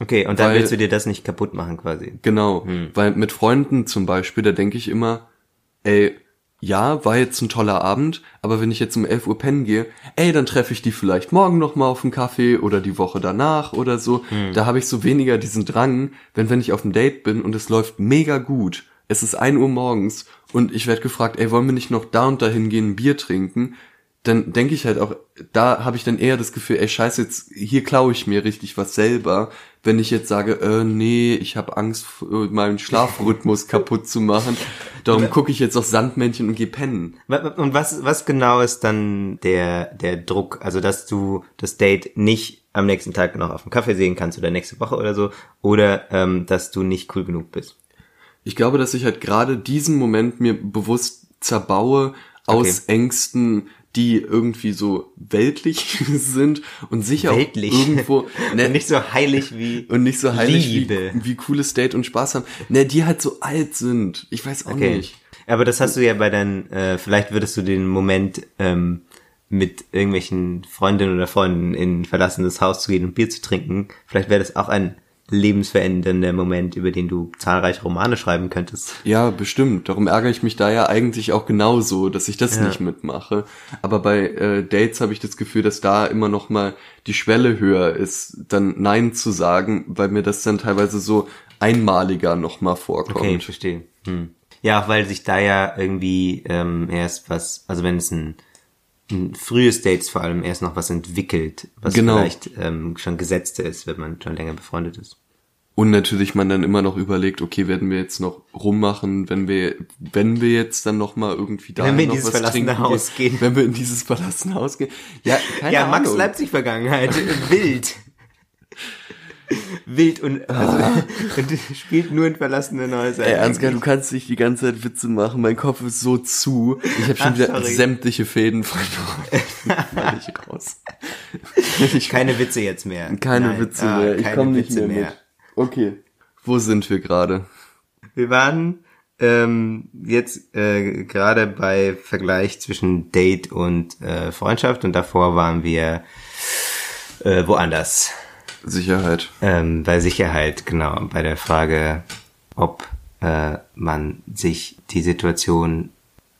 Okay, und dann Weil- willst du dir das nicht kaputt machen quasi. Genau, weil mit Freunden zum Beispiel, da denke ich immer, ey, ja, war jetzt ein toller Abend, aber wenn ich jetzt um 11 Uhr pennen gehe, ey, dann treffe ich die vielleicht morgen noch mal auf einen Kaffee oder die Woche danach oder so. Da habe ich so weniger diesen Drang, wenn wenn ich auf einem Date bin und es läuft mega gut. Es ist 1 Uhr morgens und ich werde gefragt, ey, wollen wir nicht noch da und da hingehen, ein Bier trinken? Dann denke ich halt auch, da habe ich dann eher das Gefühl, ey, scheiße, jetzt hier klaue ich mir richtig was selber, wenn ich jetzt sage, äh, nee, ich habe Angst, äh, meinen Schlafrhythmus [LAUGHS] kaputt zu machen. Darum gucke ich jetzt auf Sandmännchen und gehe pennen. Und was, was genau ist dann der, der Druck? Also, dass du das Date nicht am nächsten Tag noch auf dem Kaffee sehen kannst oder nächste Woche oder so, oder ähm, dass du nicht cool genug bist. Ich glaube, dass ich halt gerade diesen Moment mir bewusst zerbaue aus Okay. Ängsten, die irgendwie so weltlich [LAUGHS] sind und sicher Weltlich. auch irgendwo [LAUGHS] ne, Nicht so heilig wie und nicht so heilig Liebe. wie, wie cooles Date und Spaß haben. Ne, die halt so alt sind. Ich weiß auch Okay. nicht. Aber das hast du ja bei deinen, äh, vielleicht würdest du den Moment ähm, mit irgendwelchen Freundinnen oder Freunden in ein verlassenes Haus zu gehen und Bier zu trinken, vielleicht wäre das auch ein lebensverändernder Moment, über den du zahlreiche Romane schreiben könntest. Ja, bestimmt. Darum ärgere ich mich da ja eigentlich auch genauso, dass ich das Ja. nicht mitmache. Aber bei äh, Dates habe ich das Gefühl, dass da immer noch mal die Schwelle höher ist, dann Nein zu sagen, weil mir das dann teilweise so einmaliger noch mal vorkommt. Okay, ich verstehe. Hm. Ja, weil sich da ja irgendwie ähm, erst was, also wenn es ein, ein frühes Dates vor allem erst noch was entwickelt, was Genau. vielleicht ähm, schon gesetzter ist, wenn man schon länger befreundet ist. Und natürlich man dann immer noch überlegt, okay, werden wir jetzt noch rummachen, wenn wir, wenn wir jetzt dann noch mal irgendwie da Wenn wir in dieses verlassene Haus gehen. Wenn wir in dieses verlassene Haus gehen. Ja, keine ja, Max. Leipzig Vergangenheit, [LAUGHS] wild. Wild und, also, [LAUGHS] und spielt nur in verlassenen Häusern. Ey, Ansgar, du kannst nicht die ganze Zeit Witze machen. Mein Kopf ist so zu. Ich habe schon Ach, wieder sorry. sämtliche Fäden verloren. [LAUGHS] Völlig raus. [LAUGHS] Ich, Keine Witze jetzt mehr. keine Nein, Witze ah, mehr. Ich keine komme nicht Witze mehr, mit. Okay. Wo sind wir gerade? Wir waren ähm, jetzt äh, gerade bei Vergleich zwischen Date und äh, Freundschaft und davor waren wir äh, woanders. Sicherheit. Ähm, bei Sicherheit, genau, bei der Frage, ob äh, man sich die Situation,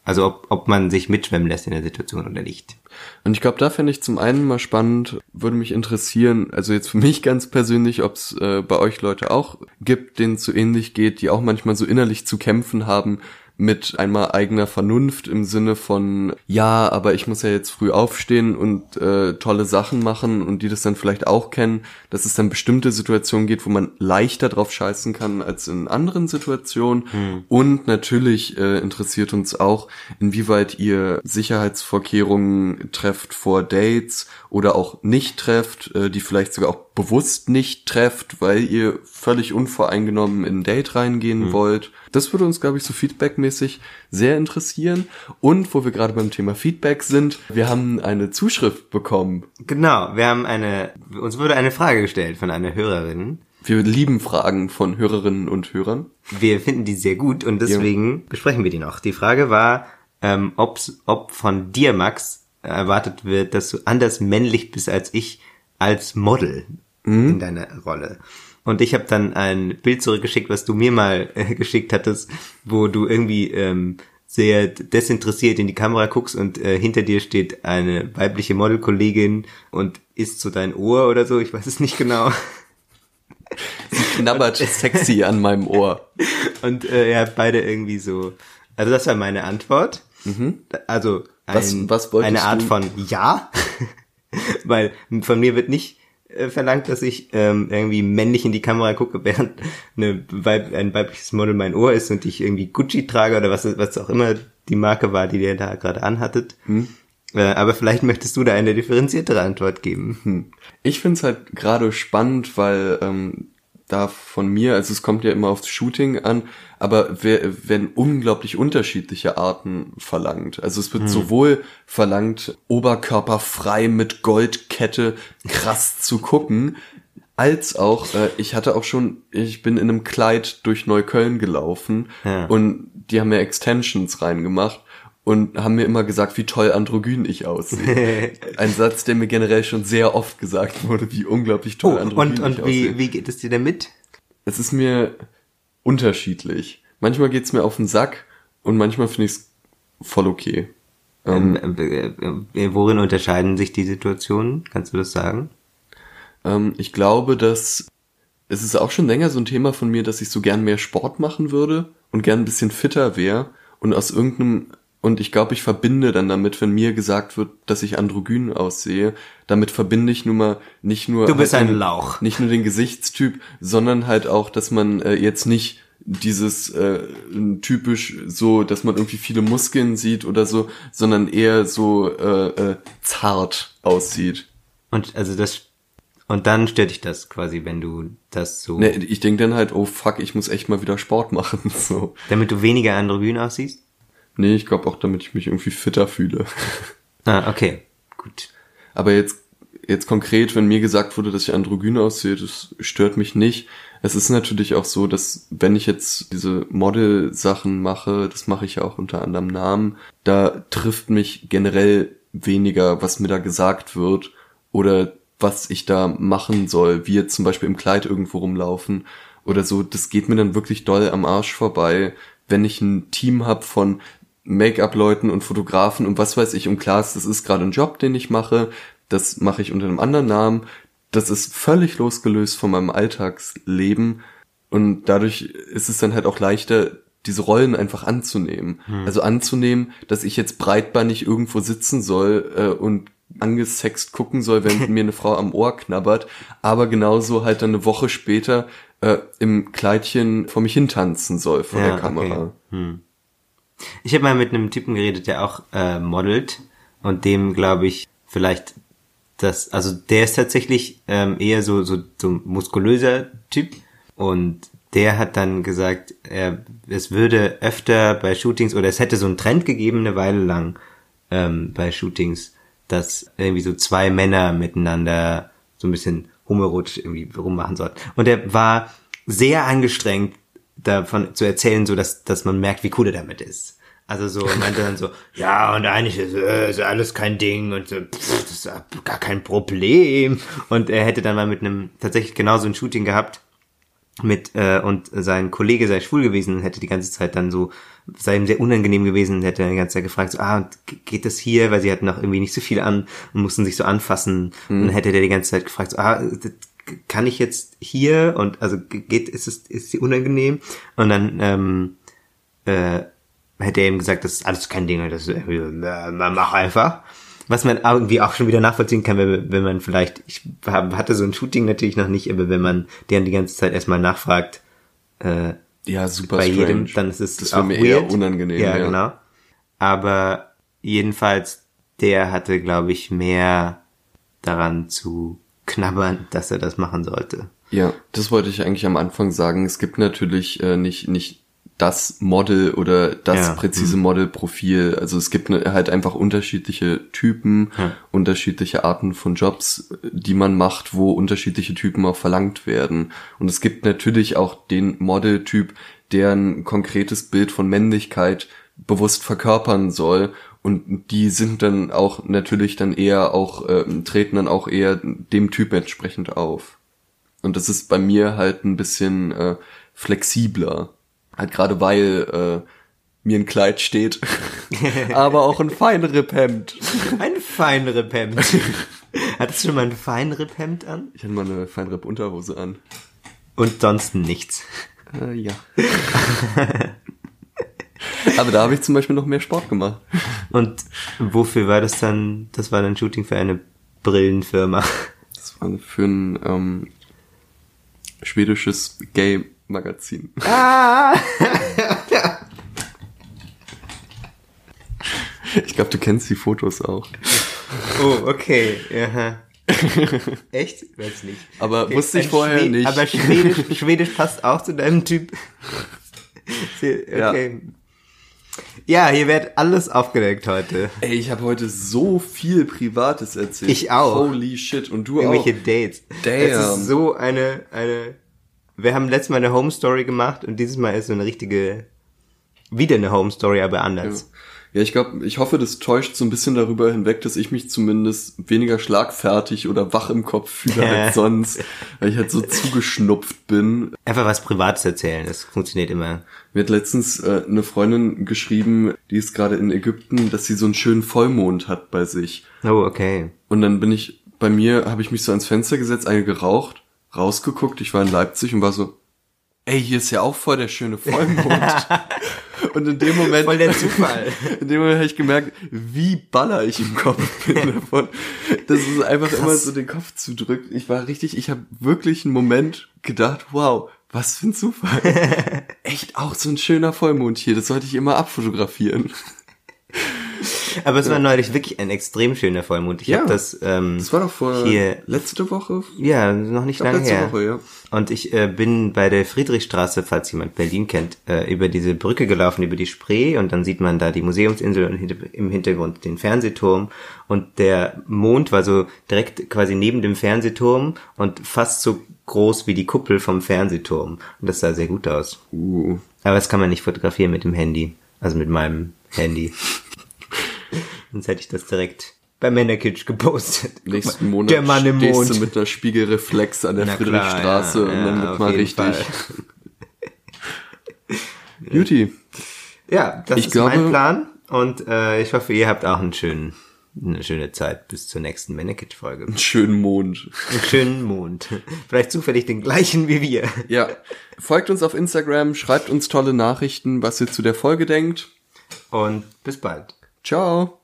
also ob, ob man sich mitschwemmen lässt in der Situation oder nicht. Und ich glaube, da fände ich zum einen mal spannend, würde mich interessieren, also jetzt für mich [LAUGHS] ganz persönlich, ob es äh, bei euch Leute auch gibt, denen es so ähnlich geht, die auch manchmal so innerlich zu kämpfen haben mit einmal eigener Vernunft im Sinne von, ja, aber ich muss ja jetzt früh aufstehen und äh, tolle Sachen machen und die das dann vielleicht auch kennen, dass es dann bestimmte Situationen geht, wo man leichter drauf scheißen kann als in anderen Situationen. Und natürlich äh, interessiert uns auch, inwieweit ihr Sicherheitsvorkehrungen trefft vor Dates oder auch nicht trefft, äh, die vielleicht sogar auch bewusst nicht trefft, weil ihr völlig unvoreingenommen in ein Date reingehen wollt. Das würde uns, glaube ich, so feedbackmäßig sehr interessieren. Und wo wir gerade beim Thema Feedback sind, wir haben eine Zuschrift bekommen. Genau, wir haben eine, uns wurde eine Frage gestellt von einer Hörerin. Wir lieben Fragen von Hörerinnen und Hörern. Wir finden die sehr gut und deswegen besprechen wir die noch. Die Frage war, ähm, ob's, ob von dir, Max, erwartet wird, dass du anders männlich bist als ich als Model in deiner Rolle. Und ich habe dann ein Bild zurückgeschickt, was du mir mal äh, geschickt hattest, wo du irgendwie ähm, sehr desinteressiert in die Kamera guckst und äh, hinter dir steht eine weibliche Modelkollegin und isst so dein Ohr oder so, ich weiß es nicht genau. Knabbert sexy an meinem Ohr. Und äh, ihr habt beide irgendwie so. Also das war meine Antwort. Also ein, Was- was eine Art du? von Ja. [LAUGHS] Weil von mir wird nicht äh, verlangt, dass ich ähm, irgendwie männlich in die Kamera gucke, während eine Weib, ein weibliches Model mein Ohr ist und ich irgendwie Gucci trage oder was, was auch immer die Marke war, die ihr da gerade anhattet. Äh, aber vielleicht möchtest du da eine differenziertere Antwort geben. Ich find's halt gerade spannend, weil ähm, da von mir, also es kommt ja immer aufs Shooting an, aber wer- werden unglaublich unterschiedliche Arten verlangt. Also es wird sowohl verlangt, oberkörperfrei mit Goldkette krass zu gucken, als auch, äh, ich hatte auch schon, ich bin in einem Kleid durch Neukölln gelaufen Ja. und die haben ja Extensions reingemacht und haben mir immer gesagt, wie toll androgyn ich aussehe. [LAUGHS] Ein Satz, der mir generell schon sehr oft gesagt wurde, wie unglaublich toll Oh, androgyn und, ich und aussehe. wie, wie geht es dir damit? Es ist mir unterschiedlich. Manchmal geht's mir auf den Sack und manchmal finde ich's voll okay. Ähm, äh, äh, worin unterscheiden sich die Situationen? Kannst du das sagen? Ähm, ich glaube, dass es ist auch schon länger so ein Thema von mir, dass ich so gern mehr Sport machen würde und gern ein bisschen fitter wäre und aus irgendeinem und ich glaube, ich verbinde dann damit, wenn mir gesagt wird, dass ich androgyn aussehe, damit verbinde ich nun mal nicht nur Du bist halt ein den- Lauch. nicht nur den Gesichtstyp, sondern halt auch, dass man äh, jetzt nicht dieses äh, typisch so, dass man irgendwie viele Muskeln sieht oder so, sondern eher so äh, äh, zart aussieht. Und also das und dann stört dich das quasi, wenn du das so, Ne, ich denke dann halt, oh fuck, ich muss echt mal wieder Sport machen. [LAUGHS] So. damit du weniger androgyn aussiehst? Nee, ich glaube auch, damit ich mich irgendwie fitter fühle. Ah, okay, gut. Aber jetzt, jetzt konkret, wenn mir gesagt wurde, dass ich androgyn aussehe, das stört mich nicht. Es ist natürlich auch so, dass wenn ich jetzt diese Model-Sachen mache, das mache ich ja auch unter anderem Namen, da trifft mich generell weniger, was mir da gesagt wird oder was ich da machen soll, wie jetzt zum Beispiel im Kleid irgendwo rumlaufen oder so. Das geht mir dann wirklich doll am Arsch vorbei, wenn ich ein Team hab von Make-up-Leuten und Fotografen und was weiß ich. Und klar, ist, das ist gerade ein Job, den ich mache. Das mache ich unter einem anderen Namen. Das ist völlig losgelöst von meinem Alltagsleben. Und dadurch ist es dann halt auch leichter, diese Rollen einfach anzunehmen. Also anzunehmen, dass ich jetzt breitbeinig irgendwo sitzen soll äh, und angesext gucken soll, wenn [LAUGHS] mir eine Frau am Ohr knabbert, aber genauso halt dann eine Woche später äh, im Kleidchen vor mich hin tanzen soll vor Ja, der Kamera. okay. Ich habe mal mit einem Typen geredet, der auch äh, modelt und dem glaube ich vielleicht das, also der ist tatsächlich ähm, eher so so so muskulöser Typ und der hat dann gesagt, er, es würde öfter bei Shootings oder es hätte so einen Trend gegeben eine Weile lang ähm, bei Shootings, dass irgendwie so zwei Männer miteinander so ein bisschen homoerotisch irgendwie rummachen sollten. Und er war sehr angestrengt, davon zu erzählen, so dass, dass man merkt, wie cool er damit ist. Also so, er meinte dann so, [LAUGHS] ja, und eigentlich ist, äh, ist alles kein Ding und so, pff, das ist gar kein Problem. Und er hätte dann mal mit einem, tatsächlich genauso ein Shooting gehabt, mit äh, und sein Kollege sei schwul gewesen und hätte die ganze Zeit dann so sei ihm sehr unangenehm gewesen und hätte dann die ganze Zeit gefragt so ah und geht das hier weil sie hatten noch irgendwie nicht so viel an und mussten sich so anfassen und dann hätte der die ganze Zeit gefragt so ah das, kann ich jetzt hier und also geht ist es ist sie unangenehm und dann ähm, äh, hätte er ihm gesagt das ist alles kein Ding das ist äh, mach einfach was man irgendwie auch schon wieder nachvollziehen kann, wenn, wenn man vielleicht, ich hatte so ein Shooting natürlich noch nicht, aber wenn man deren die ganze Zeit erstmal nachfragt, äh, Ja, super bei strange. jedem, dann ist es das auch mir weird. eher unangenehm. Ja, genau. Aber jedenfalls, der hatte, glaube ich, mehr daran zu knabbern, dass er das machen sollte. Ja, das wollte ich eigentlich am Anfang sagen. Es gibt natürlich äh, nicht, nicht das Model oder das Ja, präzise Modelprofil. Also es gibt ne, halt einfach unterschiedliche Typen, Ja. unterschiedliche Arten von Jobs, die man macht, wo unterschiedliche Typen auch verlangt werden. Und es gibt natürlich auch den Modeltyp, der ein konkretes Bild von Männlichkeit bewusst verkörpern soll. Und die sind dann auch natürlich dann eher auch, äh, treten dann auch eher dem Typ entsprechend auf. Und das ist bei mir halt ein bisschen äh, flexibler. Halt gerade weil äh, mir ein Kleid steht, [LAUGHS] aber auch ein Feinripphemd. Ein Feinripp-Hemd. Hattest du schon mal ein Feinripp-Hemd an? Ich hatte mal eine Feinripp-Unterhose an. Und sonst nichts. Äh, ja. [LAUGHS] aber da habe ich zum Beispiel noch mehr Sport gemacht. Und wofür war das dann? Das war dann Shooting für eine Brillenfirma. Das war für ein ähm, schwedisches Gay-Magazin. Ich glaube, du kennst die Fotos auch. Oh, okay. Aha. Echt? Weiß nicht. Aber Okay, wusste ich vorher Schwed- nicht. Aber Schwedisch, Schwedisch passt auch zu deinem Typ. Okay. Ja, hier wird alles aufgedeckt heute. Ey, ich habe heute so viel Privates erzählt. Ich auch. Holy shit. Und du Irgendwelche auch. Dates. Damn. Es ist so eine, eine, wir haben letztes Mal eine Home Story gemacht und dieses Mal ist so eine richtige, wieder eine Home Story, aber anders. Ja, ich glaube, ich hoffe, das täuscht so ein bisschen darüber hinweg, dass ich mich zumindest weniger schlagfertig oder wach im Kopf fühle als [LAUGHS] sonst, weil ich halt so zugeschnupft bin. Einfach was Privates erzählen, das funktioniert immer. Mir hat letztens äh, eine Freundin geschrieben, die ist gerade in Ägypten, dass sie so einen schönen Vollmond hat bei sich. Oh, okay. Und dann bin ich, bei mir habe ich mich so ans Fenster gesetzt, eine geraucht, rausgeguckt, ich war in Leipzig und war so, ey, hier ist ja auch voll der schöne Vollmond. [LAUGHS] Und in dem Moment, Voll der Zufall. [LAUGHS] in dem Moment habe ich gemerkt, wie baller ich im Kopf bin [LAUGHS] davon, dass es einfach immer so den Kopf zudrückt. Ich war richtig, ich habe wirklich einen Moment gedacht, wow, was für ein Zufall. Echt auch so ein schöner Vollmond hier, das sollte ich immer abfotografieren. Aber es war neulich wirklich ein extrem schöner Vollmond. Ich Ja. habe das, ähm, Das war doch vor Hier- letzte Woche. ja, noch nicht lange letzte her. Woche, ja. Und ich äh, bin bei der Friedrichstraße, falls jemand Berlin kennt, äh, über diese Brücke gelaufen, über die Spree und dann sieht man da die Museumsinsel und hinter- im Hintergrund den Fernsehturm und der Mond war so direkt quasi neben dem Fernsehturm und fast so groß wie die Kuppel vom Fernsehturm. Und das sah sehr gut aus. Uh. Aber das kann man nicht fotografieren mit dem Handy, also mit meinem Handy. [LAUGHS] Sonst hätte ich das direkt bei Männerkitsch gepostet. [LAUGHS] Nächsten Monat der Mann im stehst Mond. du mit einer Spiegelreflex an der Na klar, Friedrichstraße ja, und dann ja, wird mal richtig. Beauty. [LAUGHS] Ja, das Ich ist glaube- mein Plan und äh, ich hoffe, ihr habt auch einen schönen, eine schöne Zeit bis zur nächsten Männerkitsch-Folge. Einen schönen Mond. Einen schönen Mond. Vielleicht zufällig den gleichen wie wir. Ja. Folgt uns auf Instagram, schreibt uns tolle Nachrichten, was ihr zu der Folge denkt. Und bis bald. Ciao.